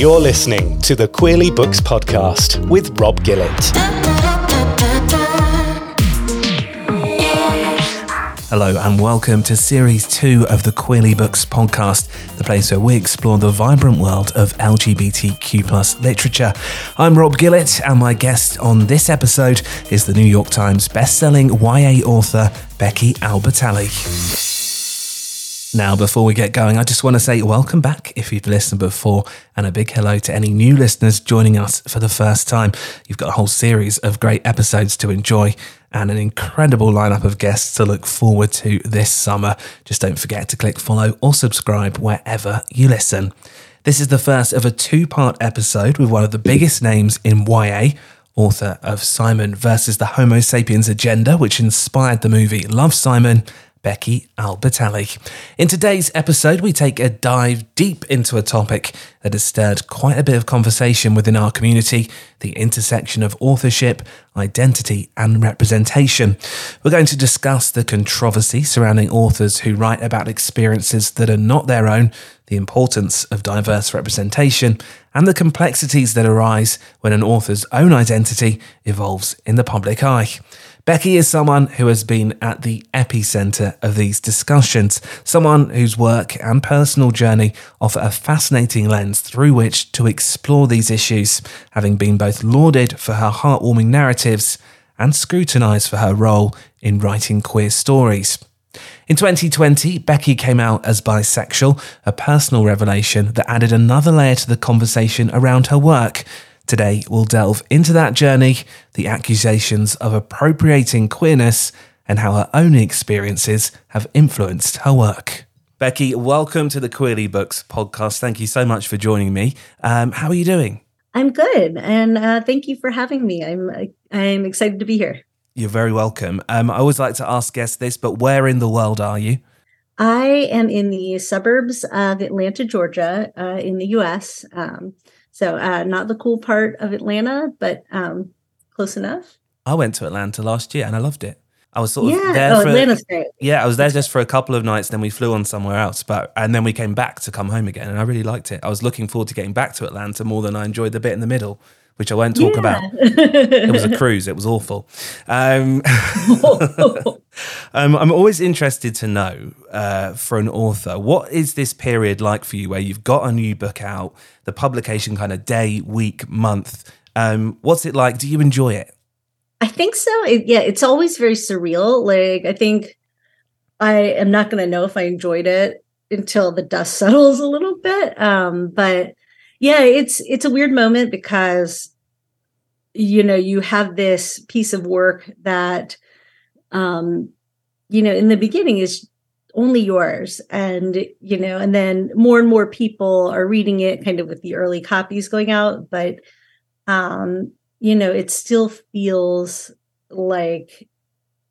You're listening to the Queerly Books Podcast with Rob Gillett. Hello, and welcome to Series 2 of the Queerly Books podcast, the place where we explore the vibrant world of LGBTQ literature. I'm Rob Gillett, and my guest on this episode is the New York Times bestselling YA author Becky Albertalli. Now, before we get going, I just want to say welcome back if you've listened before, and a big hello to any new listeners joining us for the first time. You've got a whole series of great episodes to enjoy and an incredible lineup of guests to look forward to this summer. Just don't forget to click follow or subscribe wherever you listen. This is the first of a two part episode with one of the biggest names in YA author of Simon versus the Homo sapiens agenda, which inspired the movie Love Simon, Becky Albertalli. In today's episode, we take a dive deep into a topic that has stirred quite a bit of conversation within our community the intersection of authorship, identity, and representation. We're going to discuss the controversy surrounding authors who write about experiences that are not their own, the importance of diverse representation, and the complexities that arise when an author's own identity evolves in the public eye. Becky is someone who has been at the epicenter of these discussions, someone whose work and personal journey offer a fascinating lens through which to explore these issues, having been both lauded for her heartwarming narratives and scrutinized for her role in writing queer stories. In 2020, Becky came out as bisexual, a personal revelation that added another layer to the conversation around her work. Today, we'll delve into that journey, the accusations of appropriating queerness, and how her own experiences have influenced her work. Becky, welcome to the Queerly Books podcast. Thank you so much for joining me. Um, how are you doing? I'm good, and uh, thank you for having me. I'm I'm excited to be here. You're very welcome. Um, I always like to ask guests this, but where in the world are you? I am in the suburbs of Atlanta, Georgia, uh, in the U.S. Um, so uh, not the cool part of Atlanta, but um, close enough. I went to Atlanta last year and I loved it. I was sort of yeah. there oh, for Atlanta's great. Yeah, I was there just for a couple of nights, then we flew on somewhere else. But and then we came back to come home again, and I really liked it. I was looking forward to getting back to Atlanta more than I enjoyed the bit in the middle, which I won't talk yeah. about. it was a cruise. It was awful. Um, um, I'm always interested to know uh, for an author, what is this period like for you, where you've got a new book out? the publication kind of day, week, month. Um, what's it like? Do you enjoy it? I think so. It, yeah, it's always very surreal. Like I think I am not going to know if I enjoyed it until the dust settles a little bit. Um, but yeah, it's it's a weird moment because you know you have this piece of work that um, you know in the beginning is only yours and you know and then more and more people are reading it kind of with the early copies going out but um you know it still feels like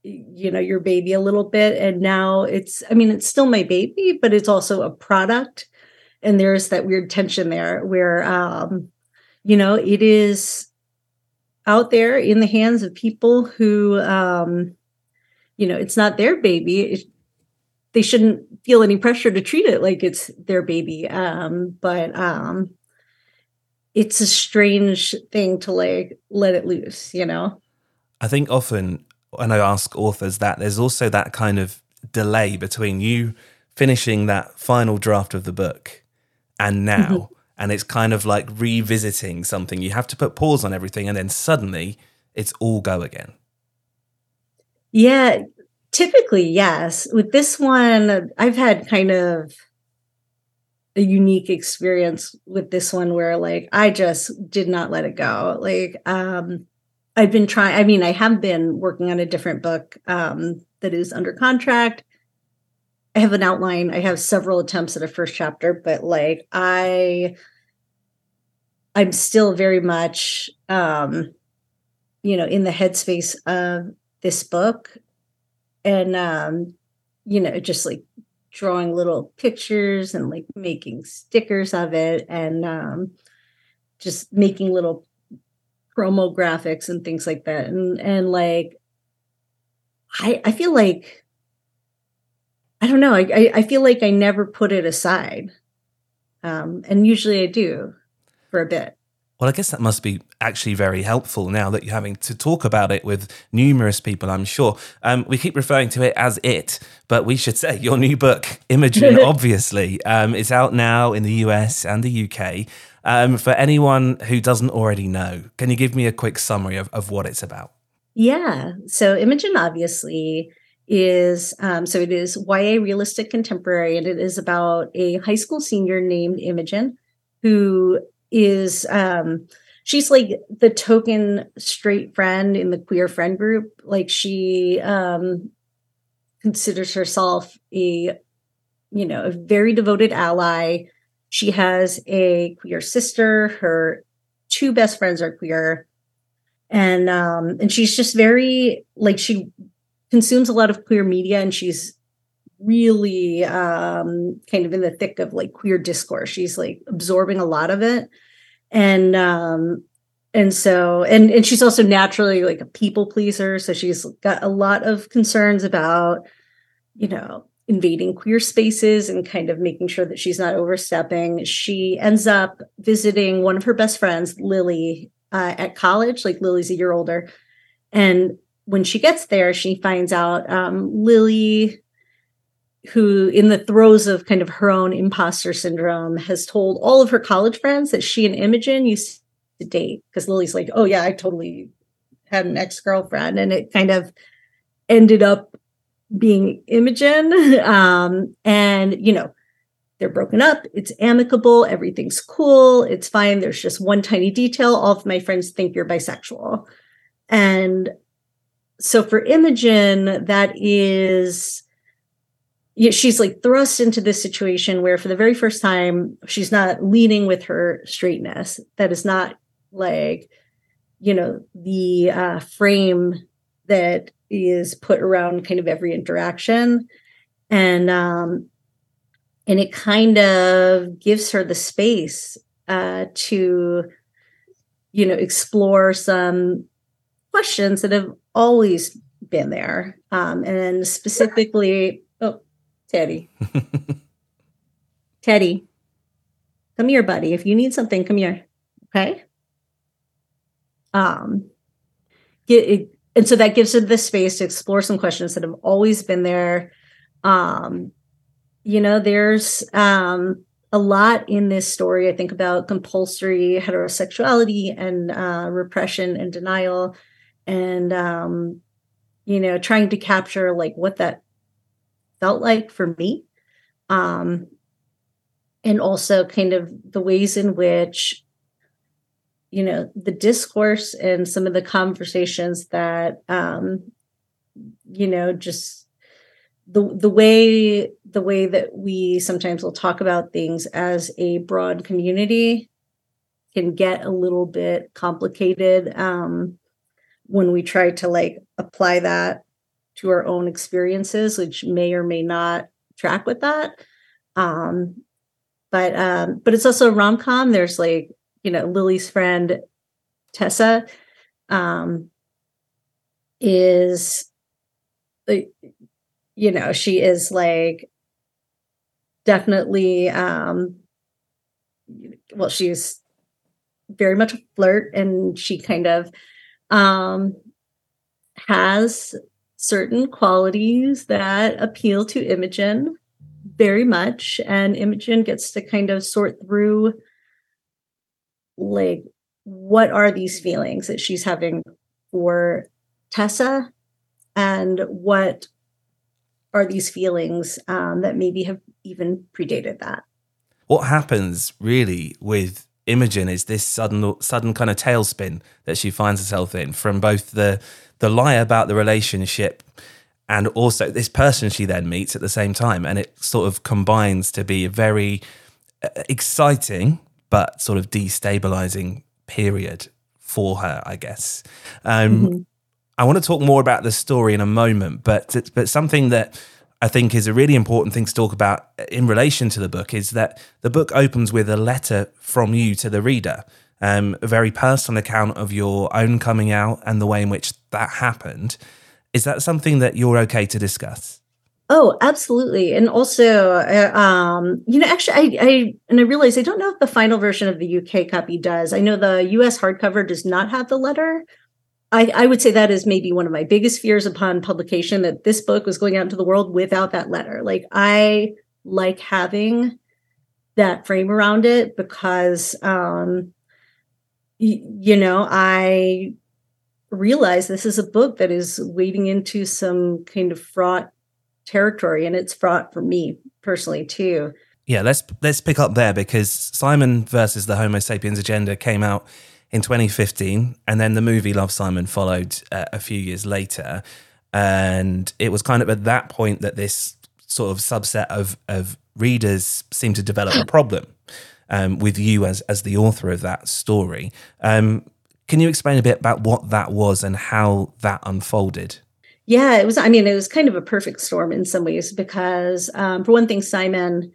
you know your baby a little bit. And now it's i mean it's still my baby but it's also a product and there's that weird tension there where um you know it is out there in the hands of people who um you know it's not their baby they shouldn't feel any pressure to treat it like it's their baby. Um, but um, it's a strange thing to like let it loose, you know? I think often when I ask authors that, there's also that kind of delay between you finishing that final draft of the book and now. Mm-hmm. And it's kind of like revisiting something. You have to put pause on everything, and then suddenly it's all go again. Yeah, Typically, yes. With this one, I've had kind of a unique experience with this one where like I just did not let it go. Like um I've been trying I mean, I have been working on a different book um that is under contract. I have an outline. I have several attempts at a first chapter, but like I I'm still very much um you know in the headspace of this book and um you know just like drawing little pictures and like making stickers of it and um just making little promo graphics and things like that and and like i i feel like i don't know i i feel like i never put it aside um and usually i do for a bit. Well, I guess that must be actually very helpful now that you're having to talk about it with numerous people, I'm sure. Um, we keep referring to it as it, but we should say your new book, Imogen, obviously, um, is out now in the US and the UK. Um, for anyone who doesn't already know, can you give me a quick summary of, of what it's about? Yeah. So, Imogen, obviously, is um, so it is YA realistic contemporary, and it is about a high school senior named Imogen who is um she's like the token straight friend in the queer friend group. Like she um considers herself a you know a very devoted ally. She has a queer sister. Her two best friends are queer. And um and she's just very like she consumes a lot of queer media and she's really um, kind of in the thick of like queer discourse. She's like absorbing a lot of it. And um, and so and and she's also naturally like a people pleaser. So she's got a lot of concerns about, you know, invading queer spaces and kind of making sure that she's not overstepping. She ends up visiting one of her best friends, Lily, uh, at college. Like Lily's a year older. And when she gets there, she finds out um, Lily who, in the throes of kind of her own imposter syndrome, has told all of her college friends that she and Imogen used to date. Because Lily's like, oh, yeah, I totally had an ex girlfriend. And it kind of ended up being Imogen. Um, and, you know, they're broken up. It's amicable. Everything's cool. It's fine. There's just one tiny detail. All of my friends think you're bisexual. And so for Imogen, that is she's like thrust into this situation where for the very first time she's not leading with her straightness. That is not like you know the uh, frame that is put around kind of every interaction. And um and it kind of gives her the space uh to you know explore some questions that have always been there um and specifically oh, Teddy. Teddy, come here, buddy. If you need something, come here. Okay. Um, get it, and so that gives her the space to explore some questions that have always been there. Um, you know, there's um a lot in this story, I think, about compulsory heterosexuality and uh, repression and denial, and um, you know, trying to capture like what that felt like for me. Um, and also kind of the ways in which you know the discourse and some of the conversations that um you know just the the way the way that we sometimes will talk about things as a broad community can get a little bit complicated um when we try to like apply that to our own experiences, which may or may not track with that. Um, but um, but it's also a rom com. There's like you know Lily's friend Tessa um, is you know she is like definitely um well she's very much a flirt and she kind of um has certain qualities that appeal to Imogen very much. And Imogen gets to kind of sort through like what are these feelings that she's having for Tessa and what are these feelings um, that maybe have even predated that. What happens really with Imogen is this sudden sudden kind of tailspin that she finds herself in from both the the lie about the relationship and also this person she then meets at the same time and it sort of combines to be a very uh, exciting but sort of destabilizing period for her i guess um, mm-hmm. i want to talk more about the story in a moment but but something that I think is a really important thing to talk about in relation to the book is that the book opens with a letter from you to the reader um, a very personal account of your own coming out and the way in which that happened. Is that something that you're okay to discuss? Oh, absolutely. And also, uh, um, you know, actually, I, I and I realize I don't know if the final version of the UK copy does. I know the US hardcover does not have the letter. I, I would say that is maybe one of my biggest fears upon publication that this book was going out into the world without that letter. Like, I like having that frame around it because, um, y- you know, I realize this is a book that is wading into some kind of fraught territory and it's fraught for me personally too yeah let's let's pick up there because simon versus the homo sapiens agenda came out in 2015 and then the movie love simon followed uh, a few years later and it was kind of at that point that this sort of subset of of readers seemed to develop a problem um, with you as as the author of that story um, can you explain a bit about what that was and how that unfolded yeah, it was. I mean, it was kind of a perfect storm in some ways because, um, for one thing, Simon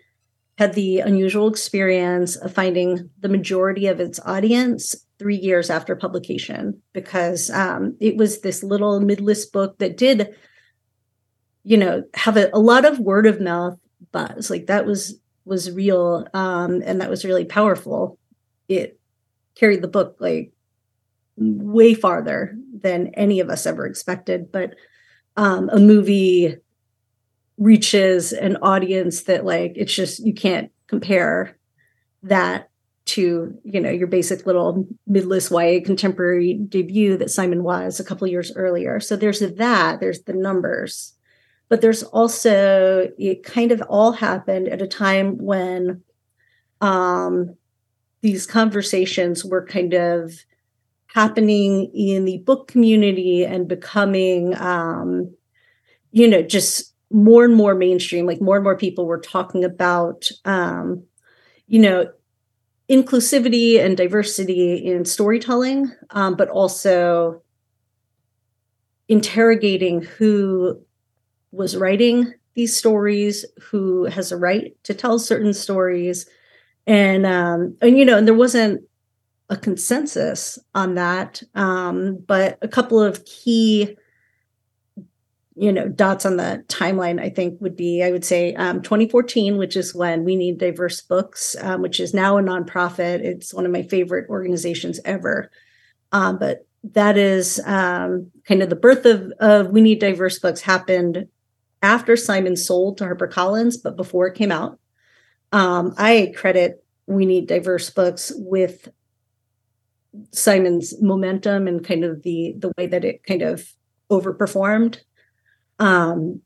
had the unusual experience of finding the majority of its audience three years after publication because um, it was this little midlist book that did, you know, have a, a lot of word of mouth buzz. Like that was was real, um, and that was really powerful. It carried the book like way farther than any of us ever expected, but um, a movie reaches an audience that like it's just you can't compare that to you know your basic little midlist YA contemporary debut that Simon was a couple years earlier. So there's that. There's the numbers, but there's also it kind of all happened at a time when um, these conversations were kind of happening in the book community and becoming um, you know just more and more mainstream like more and more people were talking about um, you know inclusivity and diversity in storytelling um, but also interrogating who was writing these stories who has a right to tell certain stories and um and you know and there wasn't a consensus on that. Um, but a couple of key, you know, dots on the timeline, I think would be, I would say, um, 2014, which is when We Need Diverse Books, um, which is now a nonprofit. It's one of my favorite organizations ever. Um, but that is um, kind of the birth of, of We Need Diverse Books happened after Simon sold to HarperCollins, but before it came out. Um, I credit We Need Diverse Books with Simon's momentum and kind of the the way that it kind of overperformed. Um,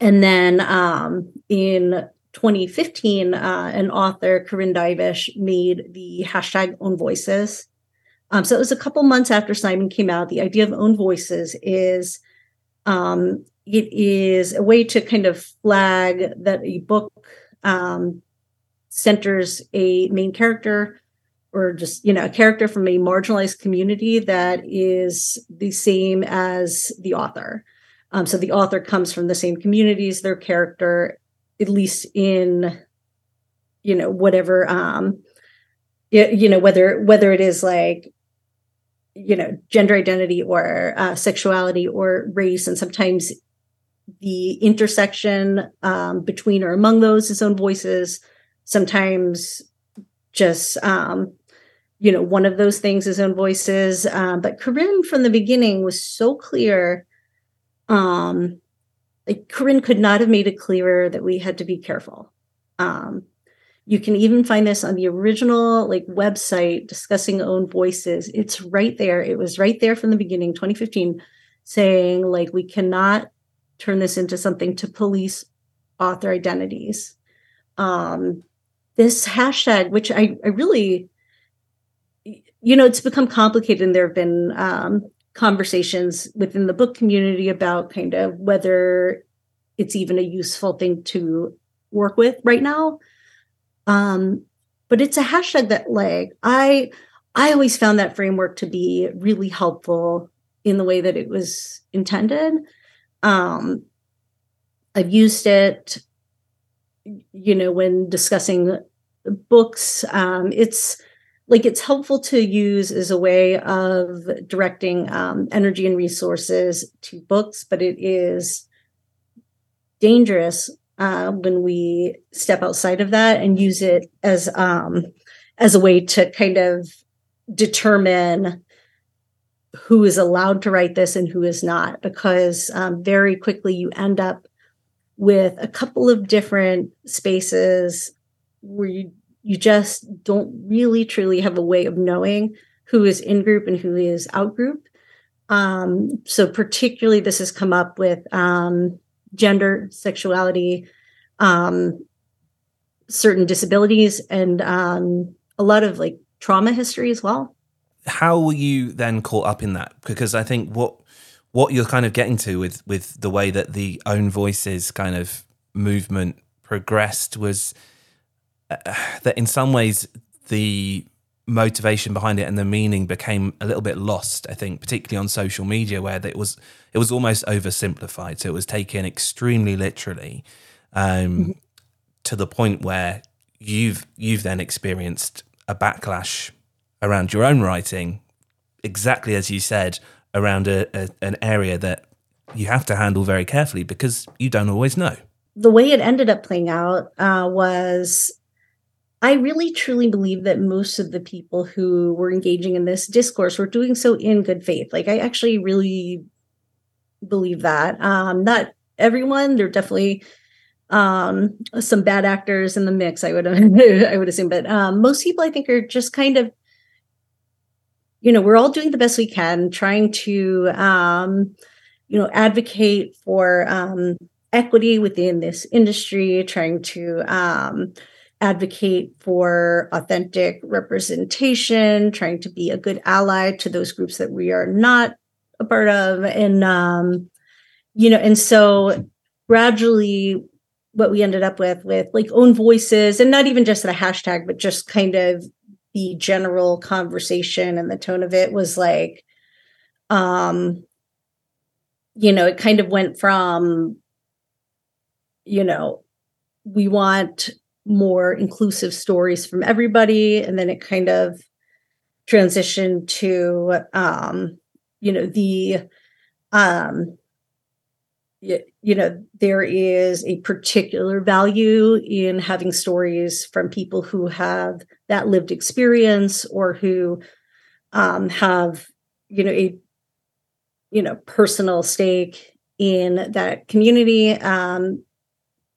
and then um, in 2015, uh, an author, Corinne Duyvis, made the hashtag Own Voices. Um, so it was a couple months after Simon came out. The idea of Own Voices is um, it is a way to kind of flag that a book um, centers a main character or just you know a character from a marginalized community that is the same as the author um, so the author comes from the same communities their character at least in you know whatever um you know whether whether it is like you know gender identity or uh, sexuality or race and sometimes the intersection um, between or among those his own voices sometimes just um, you know, one of those things his own voices. Um, but Corinne from the beginning was so clear. Um, like Corinne could not have made it clearer that we had to be careful. Um, you can even find this on the original like website discussing own voices. It's right there. It was right there from the beginning, 2015, saying like we cannot turn this into something to police author identities. Um, this hashtag, which I, I really you know, it's become complicated, and there have been um, conversations within the book community about kind of whether it's even a useful thing to work with right now. Um, but it's a hashtag that, like, I I always found that framework to be really helpful in the way that it was intended. Um, I've used it, you know, when discussing books. Um, it's like it's helpful to use as a way of directing um, energy and resources to books, but it is dangerous uh, when we step outside of that and use it as um, as a way to kind of determine who is allowed to write this and who is not, because um, very quickly you end up with a couple of different spaces where you you just don't really truly have a way of knowing who is in group and who is out group. Um, so particularly this has come up with um, gender, sexuality, um, certain disabilities, and um, a lot of like trauma history as well. How were you then caught up in that? Because I think what what you're kind of getting to with with the way that the own voices kind of movement progressed was uh, that in some ways the motivation behind it and the meaning became a little bit lost i think particularly on social media where it was it was almost oversimplified so it was taken extremely literally um, mm-hmm. to the point where you've you've then experienced a backlash around your own writing exactly as you said around a, a, an area that you have to handle very carefully because you don't always know the way it ended up playing out uh, was I really truly believe that most of the people who were engaging in this discourse were doing so in good faith. Like I actually really believe that. Um, not everyone, there are definitely um, some bad actors in the mix, I would I would assume, but um, most people I think are just kind of you know, we're all doing the best we can, trying to um, you know, advocate for um equity within this industry, trying to um advocate for authentic representation, trying to be a good ally to those groups that we are not a part of. And, um, you know, and so gradually what we ended up with, with like own voices and not even just a hashtag, but just kind of the general conversation and the tone of it was like, um, you know, it kind of went from, you know, we want more inclusive stories from everybody and then it kind of transitioned to um you know the um you, know there is a particular value in having stories from people who have that lived experience or who um have you know a you know personal stake in that community um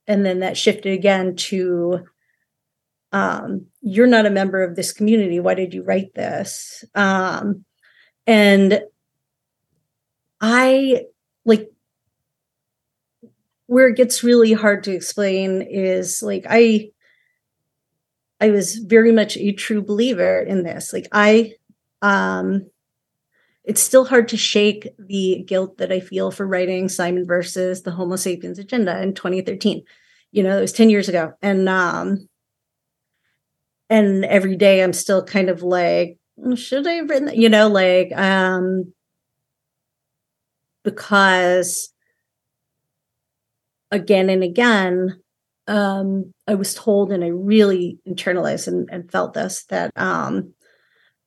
and then that shifted again to um, you're not a member of this community. Why did you write this? Um, and i like where it gets really hard to explain is like i i was very much a true believer in this. Like i um it's still hard to shake the guilt that I feel for writing Simon versus the Homo sapiens agenda in 2013. You know, it was 10 years ago. And um and every day I'm still kind of like, should I have written that? You know, like um because again and again, um, I was told and I really internalized and, and felt this that um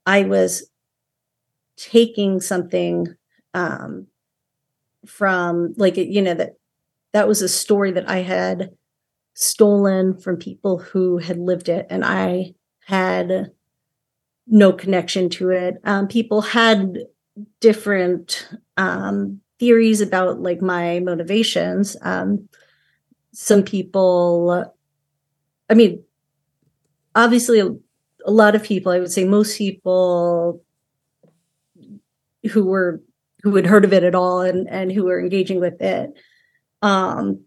I was taking something um, from like you know that that was a story that I had stolen from people who had lived it and I had no connection to it. Um, people had different um, theories about like my motivations. Um, some people, I mean, obviously, a, a lot of people, I would say most people who were who had heard of it at all and and who were engaging with it um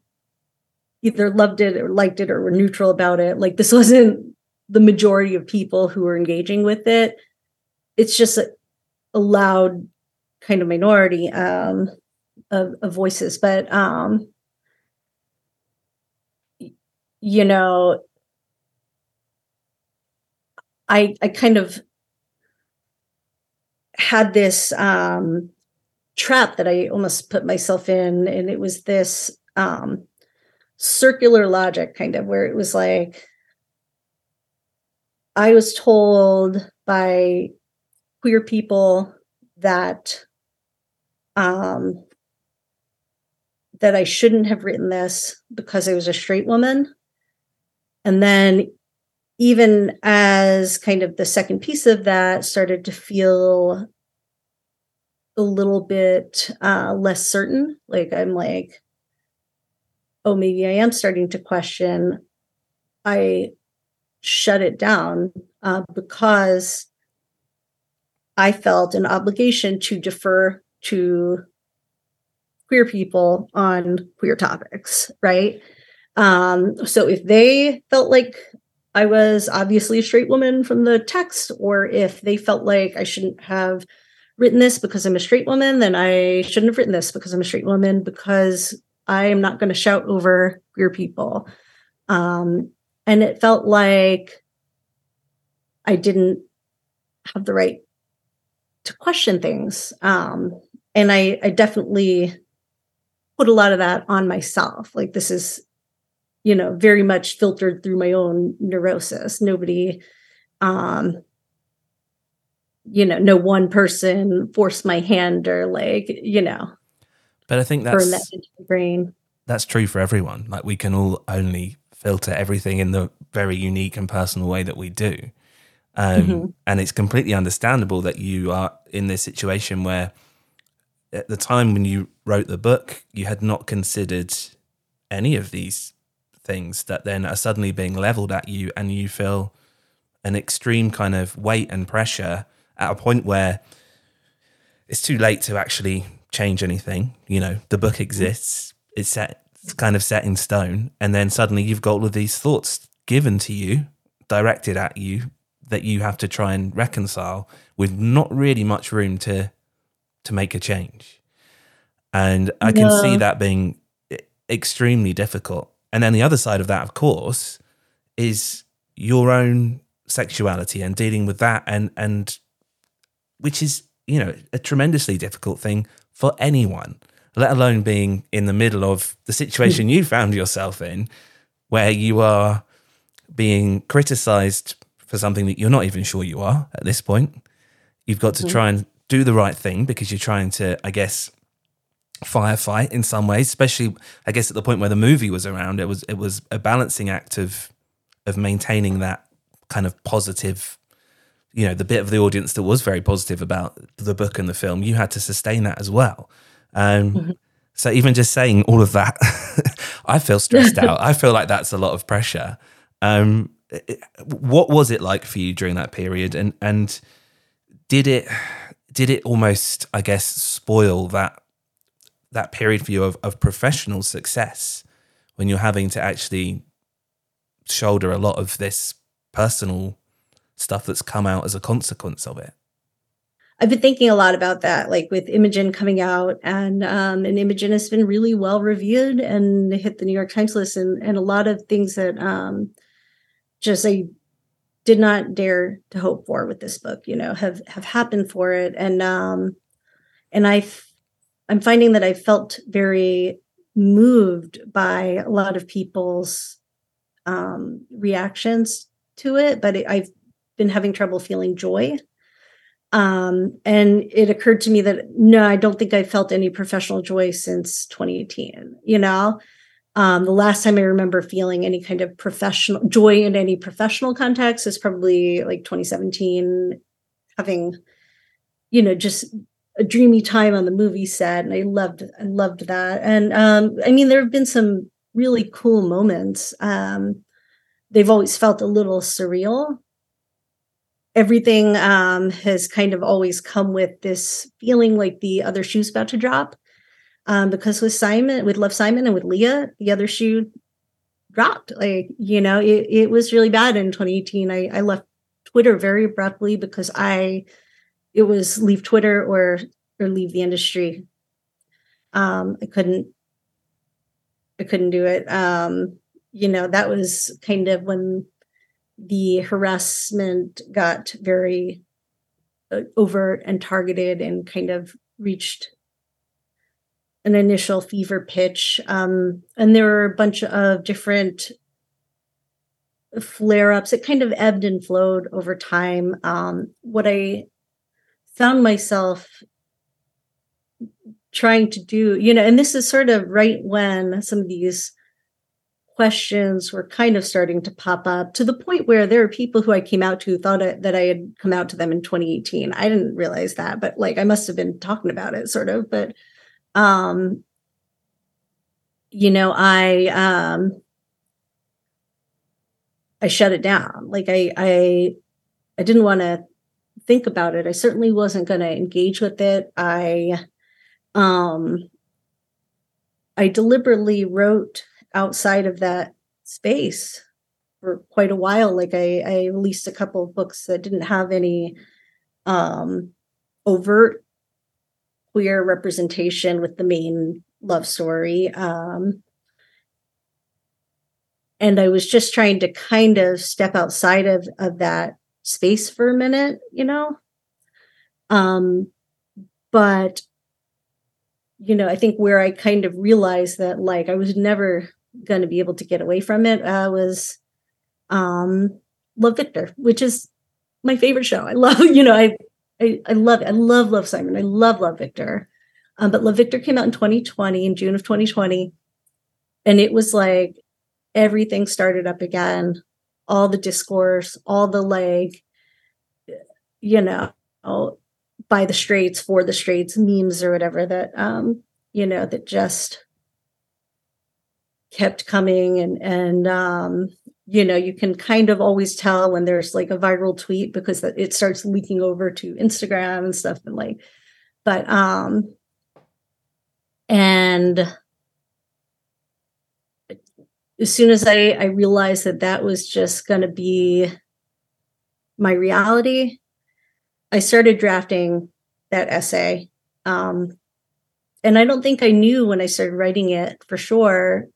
either loved it or liked it or were neutral about it. Like this wasn't the majority of people who were engaging with it. It's just a, a loud kind of minority um of, of voices. But um you know i i kind of had this um, trap that I almost put myself in, and it was this um, circular logic kind of where it was like I was told by queer people that um, that I shouldn't have written this because I was a straight woman. And then, even as kind of the second piece of that started to feel a little bit uh, less certain, like I'm like, oh, maybe I am starting to question. I shut it down uh, because I felt an obligation to defer to queer people on queer topics, right? Um, so if they felt like I was obviously a straight woman from the text, or if they felt like I shouldn't have written this because I'm a straight woman, then I shouldn't have written this because I'm a straight woman because I am not going to shout over queer people. Um, and it felt like I didn't have the right to question things. Um, and I, I definitely put a lot of that on myself. Like this is, you know, very much filtered through my own neurosis. Nobody, um, you know, no one person forced my hand or like, you know, but I think that's that into the brain. That's true for everyone. Like we can all only filter everything in the very unique and personal way that we do. Um, mm-hmm. And it's completely understandable that you are in this situation where, at the time when you wrote the book, you had not considered any of these things that then are suddenly being leveled at you, and you feel an extreme kind of weight and pressure at a point where it's too late to actually change anything. You know, the book exists, it's set, it's kind of set in stone, and then suddenly you've got all of these thoughts given to you, directed at you that you have to try and reconcile with not really much room to to make a change. And I can see that being extremely difficult. And then the other side of that, of course, is your own sexuality and dealing with that and and which is, you know, a tremendously difficult thing for anyone, let alone being in the middle of the situation you found yourself in where you are being criticized for something that you're not even sure you are at this point. You've got to mm-hmm. try and do the right thing because you're trying to, I guess, firefight in some ways. Especially, I guess, at the point where the movie was around, it was it was a balancing act of of maintaining that kind of positive you know the bit of the audience that was very positive about the book and the film you had to sustain that as well um, mm-hmm. so even just saying all of that i feel stressed out i feel like that's a lot of pressure um, what was it like for you during that period and and did it did it almost i guess spoil that that period for you of, of professional success when you're having to actually shoulder a lot of this personal stuff that's come out as a consequence of it I've been thinking a lot about that, like with Imogen coming out, and um, and Imogen has been really well reviewed and hit the New York Times list, and and a lot of things that um, just I did not dare to hope for with this book, you know, have have happened for it. And um and I I'm finding that I felt very moved by a lot of people's um reactions to it, but it, I've been having trouble feeling joy. Um, and it occurred to me that no, I don't think I felt any professional joy since 2018, you know. Um, the last time I remember feeling any kind of professional joy in any professional context is probably like 2017, having, you know, just a dreamy time on the movie set. And I loved, I loved that. And um, I mean, there have been some really cool moments. Um, they've always felt a little surreal. Everything um, has kind of always come with this feeling like the other shoe's about to drop um, because with Simon, with Love Simon, and with Leah, the other shoe dropped. Like you know, it, it was really bad in 2018. I, I left Twitter very abruptly because I it was leave Twitter or or leave the industry. Um, I couldn't I couldn't do it. Um, you know, that was kind of when the harassment got very uh, overt and targeted and kind of reached an initial fever pitch. Um, and there were a bunch of different flare ups. It kind of ebbed and flowed over time. Um, what I found myself trying to do, you know, and this is sort of right when some of these questions were kind of starting to pop up to the point where there are people who I came out to thought that I had come out to them in 2018. I didn't realize that, but like I must have been talking about it sort of, but um you know, I um I shut it down. Like I I I didn't want to think about it. I certainly wasn't going to engage with it. I um I deliberately wrote outside of that space for quite a while. Like I, I released a couple of books that didn't have any um overt queer representation with the main love story. Um and I was just trying to kind of step outside of of that space for a minute, you know. Um, but you know, I think where I kind of realized that like I was never going to be able to get away from it uh, was um, Love Victor, which is my favorite show. I love, you know, I I, I love it. I love Love Simon. I love Love Victor. Um, but Love Victor came out in 2020, in June of 2020. And it was like everything started up again all the discourse, all the like, you know, by the straights, for the straights memes or whatever that, um, you know, that just kept coming and, and, um, you know, you can kind of always tell when there's like a viral tweet because it starts leaking over to Instagram and stuff and like, but, um, and as soon as I, I realized that that was just going to be my reality, I started drafting that essay. Um, and I don't think I knew when I started writing it for sure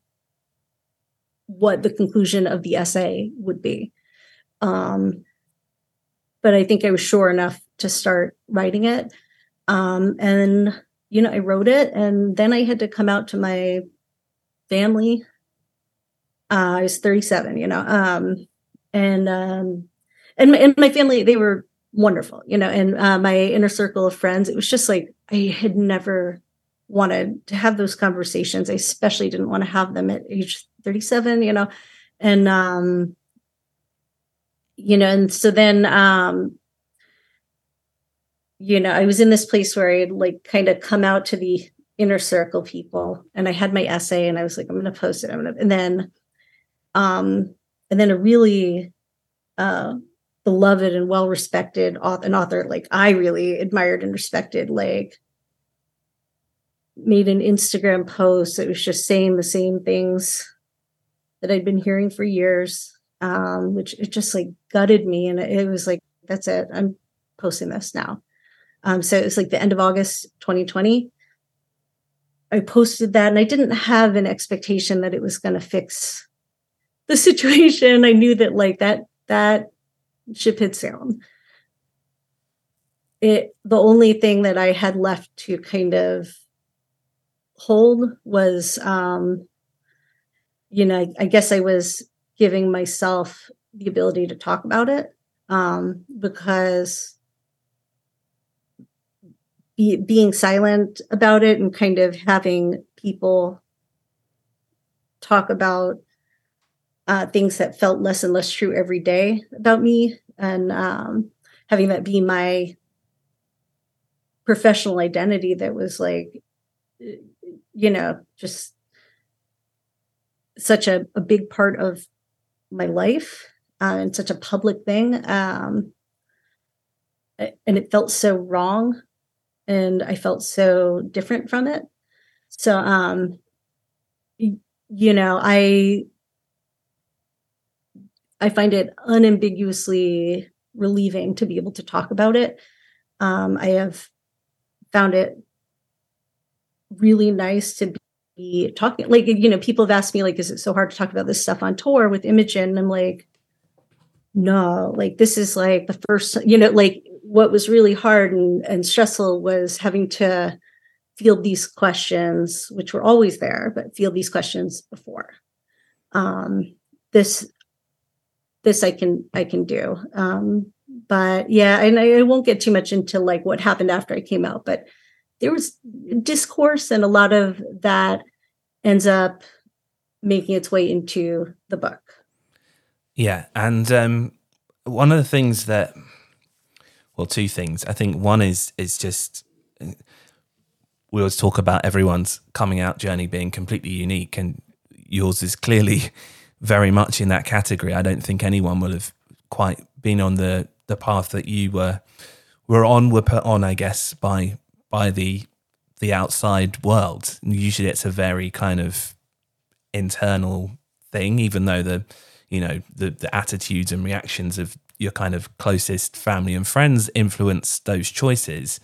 what the conclusion of the essay would be. Um, but I think I was sure enough to start writing it. Um, and, you know, I wrote it and then I had to come out to my family uh, I was 37, you know, um, and, um, and, my, and my family, they were wonderful, you know, and uh, my inner circle of friends, it was just like, I had never wanted to have those conversations. I especially didn't want to have them at age 37, you know, and, um, you know, and so then, um, you know, I was in this place where I had like kind of come out to the inner circle people and I had my essay and I was like, I'm going to post it. I'm to, and then um, and then a really uh, beloved and well respected author, an author like I really admired and respected, like made an Instagram post that was just saying the same things that I'd been hearing for years, um, which it just like gutted me. And it was like, that's it. I'm posting this now. Um, so it was like the end of August 2020. I posted that and I didn't have an expectation that it was going to fix the situation, I knew that like that that ship had sailed. It the only thing that I had left to kind of hold was um you know, I, I guess I was giving myself the ability to talk about it um because be, being silent about it and kind of having people talk about uh, things that felt less and less true every day about me, and um, having that be my professional identity that was like, you know, just such a, a big part of my life uh, and such a public thing. Um, and it felt so wrong and I felt so different from it. So, um, you know, I I find it unambiguously relieving to be able to talk about it. Um, I have found it really nice to be talking. Like, you know, people have asked me, like, is it so hard to talk about this stuff on tour with Imogen? And I'm like, no, like, this is like the first, you know, like what was really hard and, and stressful was having to field these questions, which were always there, but field these questions before. Um, this this I can I can do. Um, but yeah, and I, I, won't get too much into like what happened after I came out, but there was discourse and a lot of that ends up making its way into the book. Yeah, and um, one of the things that, well, two things. I think one is is just we always talk about everyone's coming out journey being completely unique, and yours is clearly very much in that category. I don't think anyone will have quite been on the the path that you were were on were put on, I guess, by by the the outside world. Usually, it's a very kind of internal thing, even though the you know the the attitudes and reactions of your kind of closest family and friends influence those choices.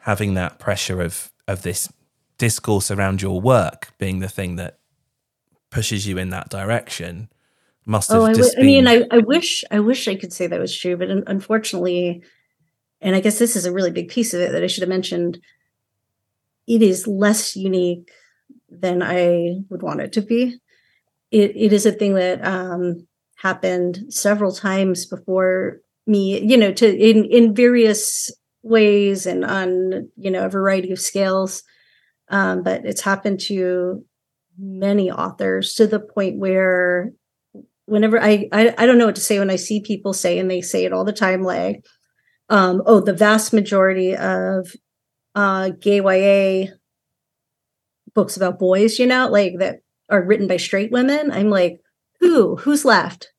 Having that pressure of of this discourse around your work being the thing that pushes you in that direction must have oh, I, w- been... I mean I, I wish I wish I could say that was true but unfortunately and I guess this is a really big piece of it that I should have mentioned it is less unique than I would want it to be. It, it is a thing that um, happened several times before me you know to in in various ways and on you know a variety of scales um, but it's happened to many authors to the point where whenever I, I i don't know what to say when i see people say and they say it all the time like um oh the vast majority of uh gay ya books about boys you know like that are written by straight women i'm like who? Who's left?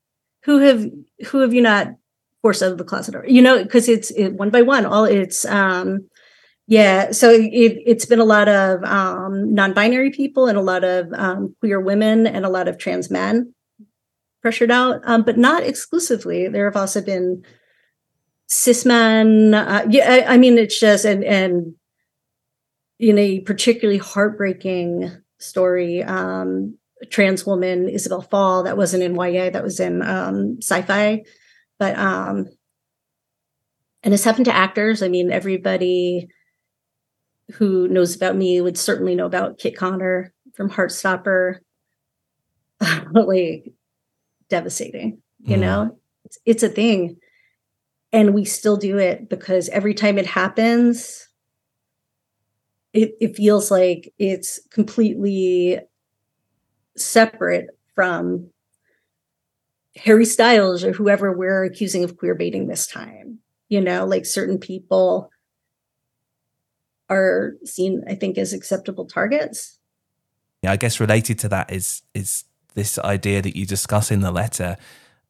Who have who have you not forced out of the closet? Or you know because it's it, one by one all it's um yeah so it, it's been a lot of um non-binary people and a lot of um, queer women and a lot of trans men pressured out um, but not exclusively. There have also been cis men uh, yeah I, I mean it's just and and in a particularly heartbreaking story um trans woman isabel fall that wasn't in ya that was in um sci-fi but um and it's happened to actors. I mean everybody who knows about me would certainly know about kit connor from heartstopper like devastating you mm. know it's, it's a thing and we still do it because every time it happens it, it feels like it's completely separate from Harry Styles or whoever we're accusing of queer baiting this time. You know, like certain people are seen, I think, as acceptable targets. Yeah, I guess related to that is is this idea that you discuss in the letter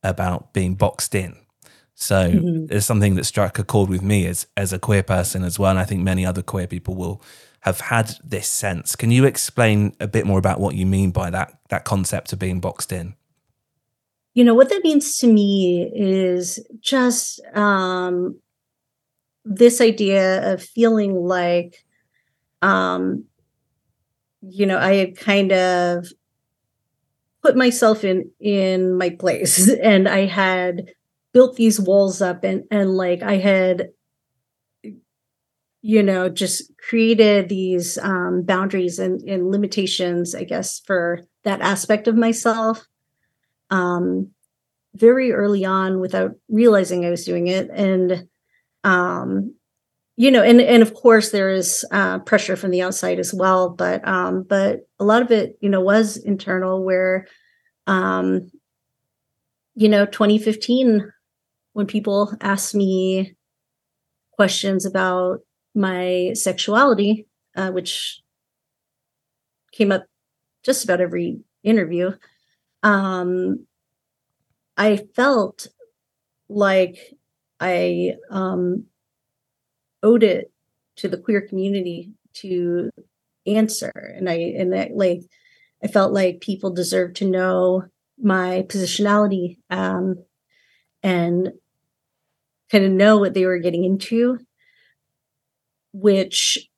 about being boxed in. So mm-hmm. there's something that struck a chord with me as as a queer person as well, and I think many other queer people will have had this sense. Can you explain a bit more about what you mean by that that concept of being boxed in? You know what that means to me is just um, this idea of feeling like, um, you know, I had kind of put myself in in my place, and I had built these walls up, and and like I had you know, just created these um, boundaries and, and, limitations, I guess, for that aspect of myself um, very early on without realizing I was doing it. And, um, you know, and, and of course there is uh, pressure from the outside as well, but, um, but a lot of it, you know, was internal where, um, you know, 2015, when people asked me questions about my sexuality, uh, which came up just about every interview, um, I felt like I um, owed it to the queer community to answer, and I and like I felt like people deserved to know my positionality um, and kind of know what they were getting into which,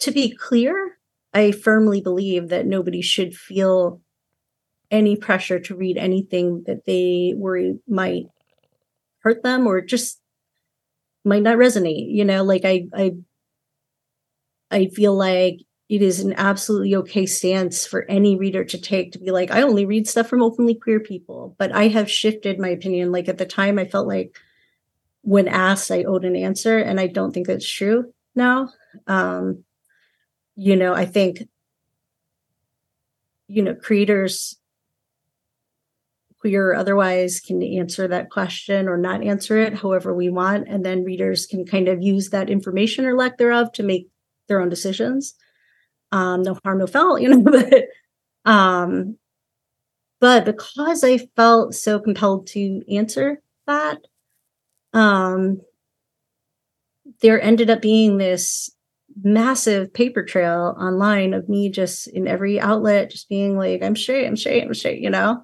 to be clear, I firmly believe that nobody should feel any pressure to read anything that they worry might hurt them or just might not resonate. You know, like I I I feel like it is an absolutely okay stance for any reader to take to be like, I only read stuff from openly queer people. But I have shifted my opinion. Like at the time, I felt like when asked, I owed an answer, and I don't think that's true now. Um, you know, I think, you know, creators, queer or otherwise, can answer that question or not answer it however we want. And then readers can kind of use that information or lack thereof to make their own decisions. Um, no harm, no foul, you know, but um, but because I felt so compelled to answer that, um, there ended up being this massive paper trail online of me just in every outlet, just being like, I'm straight, I'm straight, I'm straight, you know?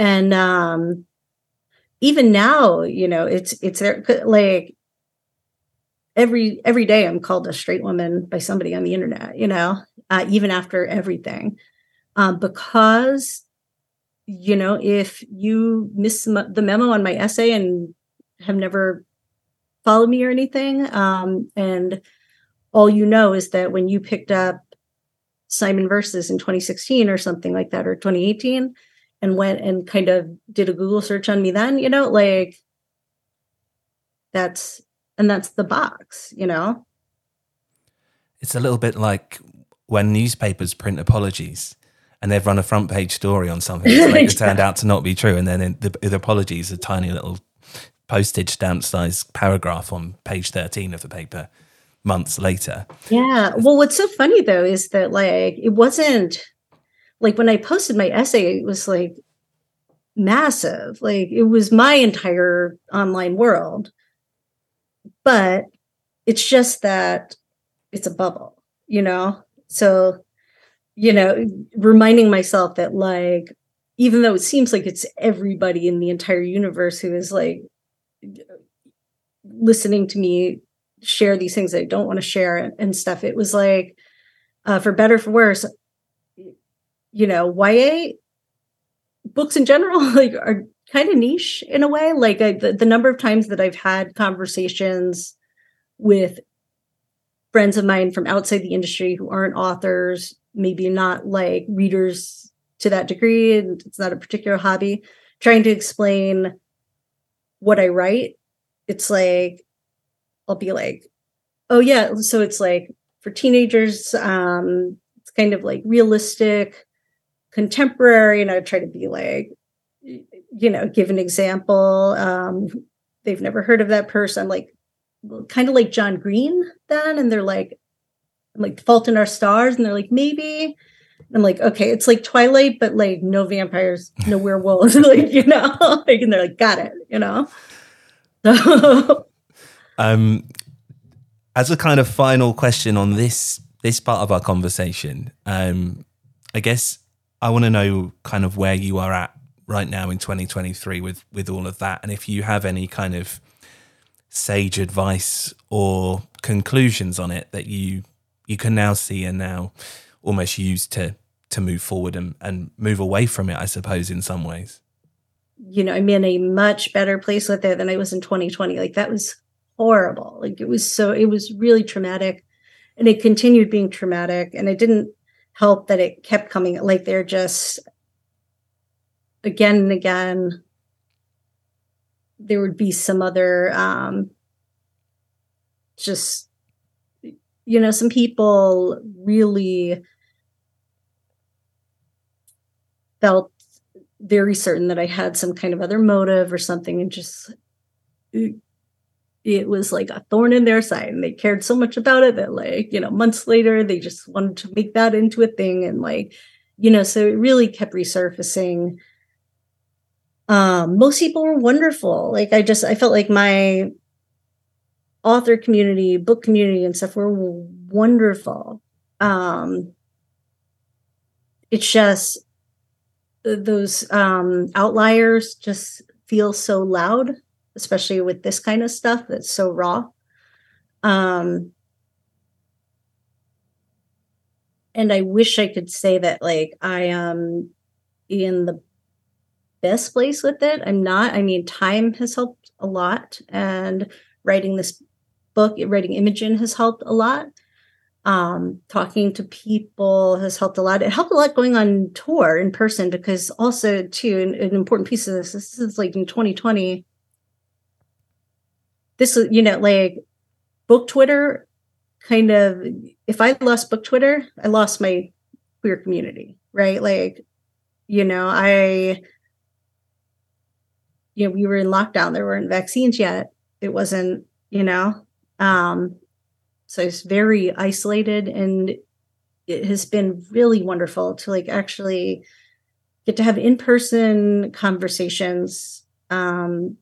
And um even now, you know, it's it's there like every every day I'm called a straight woman by somebody on the internet, you know, uh, even after everything. Um, because you know, if you miss the memo on my essay and have never followed me or anything, um, and all you know is that when you picked up Simon Versus in 2016 or something like that, or 2018, and went and kind of did a Google search on me, then you know, like that's and that's the box, you know. It's a little bit like when newspapers print apologies and they've run a front page story on something that later turned out to not be true, and then the, the apologies, a tiny little postage stamp size paragraph on page 13 of the paper months later. Yeah. Well, what's so funny though is that like it wasn't like when I posted my essay, it was like massive. Like it was my entire online world. But it's just that it's a bubble, you know? So you know, reminding myself that like, even though it seems like it's everybody in the entire universe who is like listening to me share these things that I don't want to share and stuff, it was like, uh, for better for worse, you know, YA books in general like are kind of niche in a way. Like I, the, the number of times that I've had conversations with friends of mine from outside the industry who aren't authors maybe not like readers to that degree and it's not a particular hobby trying to explain what i write it's like i'll be like oh yeah so it's like for teenagers um it's kind of like realistic contemporary and i try to be like you know give an example um they've never heard of that person like kind of like john green then and they're like like Fault in Our Stars, and they're like, maybe. I'm like, okay, it's like Twilight, but like no vampires, no werewolves, like you know, like, and they're like, got it, you know. So, um, as a kind of final question on this this part of our conversation, um, I guess I want to know kind of where you are at right now in 2023 with with all of that, and if you have any kind of sage advice or conclusions on it that you you can now see and now almost use to to move forward and, and move away from it, I suppose, in some ways. You know, I'm in a much better place with it than I was in 2020. Like that was horrible. Like it was so it was really traumatic. And it continued being traumatic. And it didn't help that it kept coming like they're just again and again there would be some other um just you know, some people really felt very certain that I had some kind of other motive or something, and just it, was like a thorn in their side, and they cared so much about it that, like, you know, months later, they just wanted to make that into a thing, and like, you know, so it really kept resurfacing. Um, most people were wonderful. Like, I just I felt like my author community, book community, and stuff were wonderful. Um, it's just those um, outliers just feel so loud, especially with this kind of stuff that's so raw. Um, and I wish I could say that like I am in the best place with it. I'm not. I mean, time has helped a lot, and writing this book, writing Imogen has helped a lot. Um, talking to people has helped a lot. It helped a lot going on tour in person because also too an, an important piece of this. This is like in 2020. This is you know like book Twitter kind of if I lost book Twitter, I lost my queer community, right? Like, you know, I you know, we were in lockdown, there weren't vaccines yet. It wasn't, you know, um, so it's very isolated and it has been really wonderful to like actually get to have in-person conversations um,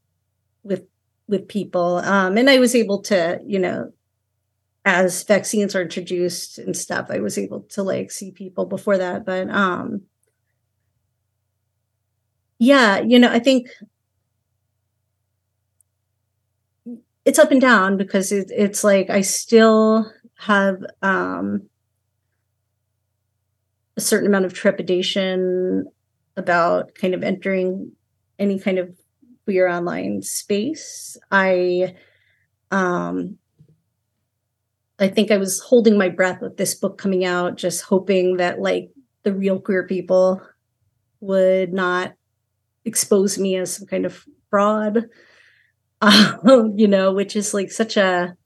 with people um, and i was able to you know as vaccines are introduced and stuff i was able to like see people before that but um yeah you know i think it's up and down because it, it's like i still have um a certain amount of trepidation about kind of entering any kind of queer online space. I um I think I was holding my breath with this book coming out, just hoping that like the real queer people would not expose me as some kind of fraud. Um, you know, which is like such a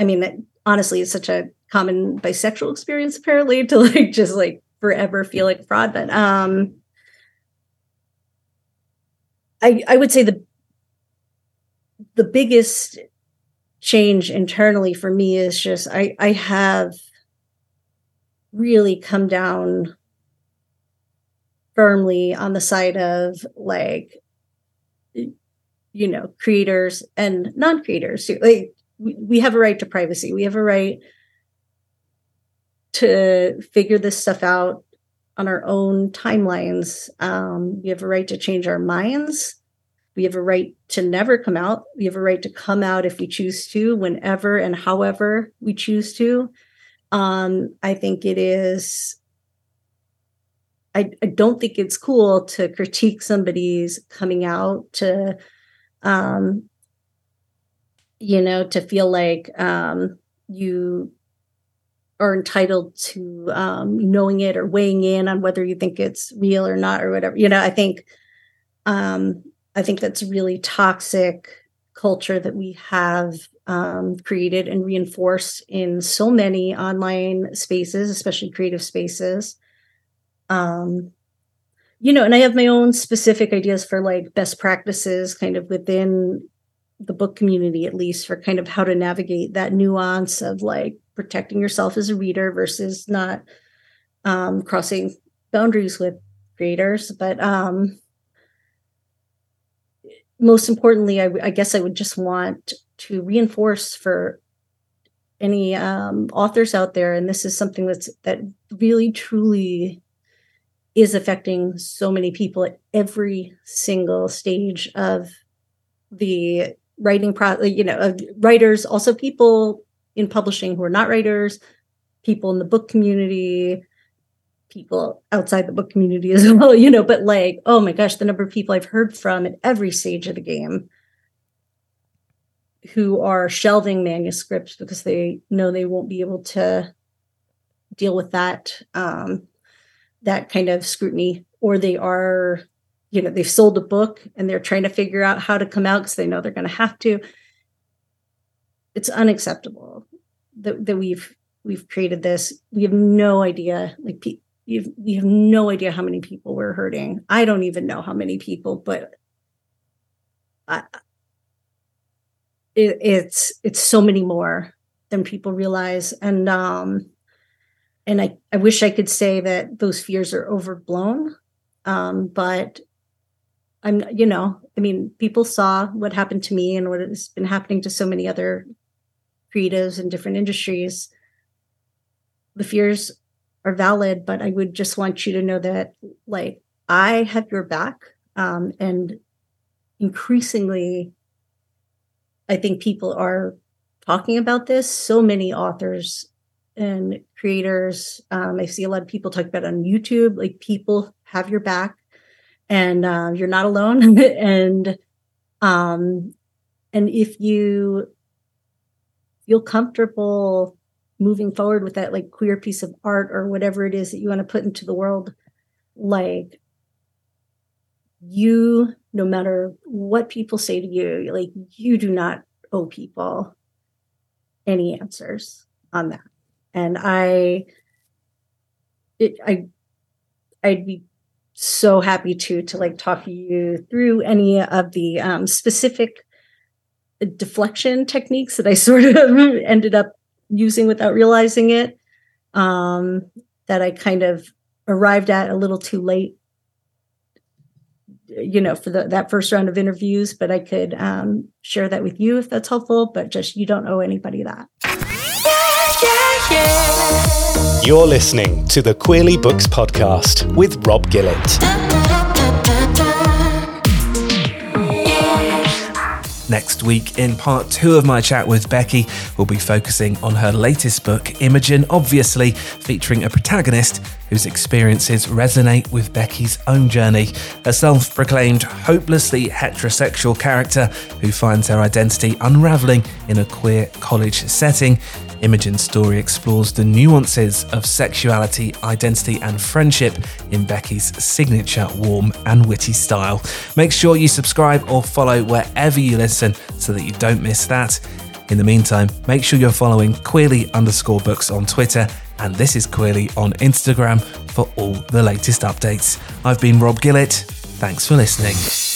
I mean, that honestly, it's such a common bisexual experience apparently to like just like forever feel like fraud but um i i would say the the biggest change internally for me is just i i have really come down firmly on the side of like you know creators and non-creators like we, we have a right to privacy. We have a right to figure this stuff out on our own timelines. Um, we have a right to change our minds. We have a right to never come out. We have a right to come out if we choose to, whenever and however we choose to. Um, I think it is. I, I don't think it's cool to critique somebody's coming out to, um, you know, to feel like um, you are entitled to um, knowing it or weighing in on whether you think it's real or not or whatever. You know, I think um, I think that's really toxic culture that we have um, created and reinforced in so many online spaces, especially creative spaces. Um, you know, and I have my own specific ideas for like best practices kind of within the book community, at least for kind of how to navigate that nuance of like protecting yourself as a reader versus not um, crossing boundaries with creators. But um, most importantly, I, I guess I would just want to reinforce for any um, authors out there, and this is something that's that really truly is affecting so many people at every single stage of the writing process. You know, writers, also people in publishing who are not writers, people in the book community, people outside the book community as well, you know, but like, oh my gosh, the number of people I've heard from at every stage of the game who are shelving manuscripts because they know they won't be able to deal with that um, that kind of scrutiny or they are you know they've sold a book and they're trying to figure out how to come out because they know they're going to have to. It's unacceptable that, that we've we've created this. We have no idea, like you've, we have no idea how many people we're hurting. I don't even know how many people, but I, it, it's it's so many more than people realize, and um, and I I wish I could say that those fears are overblown, um, but I'm you know I mean people saw what happened to me and what has been happening to so many other creatives in different industries. The fears are valid but i would just want you to know that like i have your back um, and increasingly i think people are talking about this. So many authors and creators um, i see a lot of people talk about on youtube like people have your back and uh, you're not alone. And um and if you feel comfortable moving forward with that like queer piece of art or whatever it is that you want to put into the world like you no matter what people say to you like you do not owe people any answers on that. And I, it, I, I'd be so happy to to like talk you through any of the um, specific deflection techniques that I sort of ended up using without realizing it. Um, that I kind of arrived at a little too late you know for the, that first round of interviews but i could um, share that with you if that's helpful but just you don't owe anybody that yeah, yeah, yeah. you're listening to the queerly books podcast with rob gillett Next week, in part two of my chat with Becky, we'll be focusing on her latest book, Imogen, obviously featuring a protagonist whose experiences resonate with Becky's own journey. A self proclaimed hopelessly heterosexual character who finds her identity unraveling in a queer college setting. Imogen's story explores the nuances of sexuality, identity, and friendship in Becky's signature warm and witty style. Make sure you subscribe or follow wherever you listen so that you don't miss that. In the meantime, make sure you're following Queerly underscore books on Twitter and this is Queerly on Instagram for all the latest updates. I've been Rob Gillett. Thanks for listening.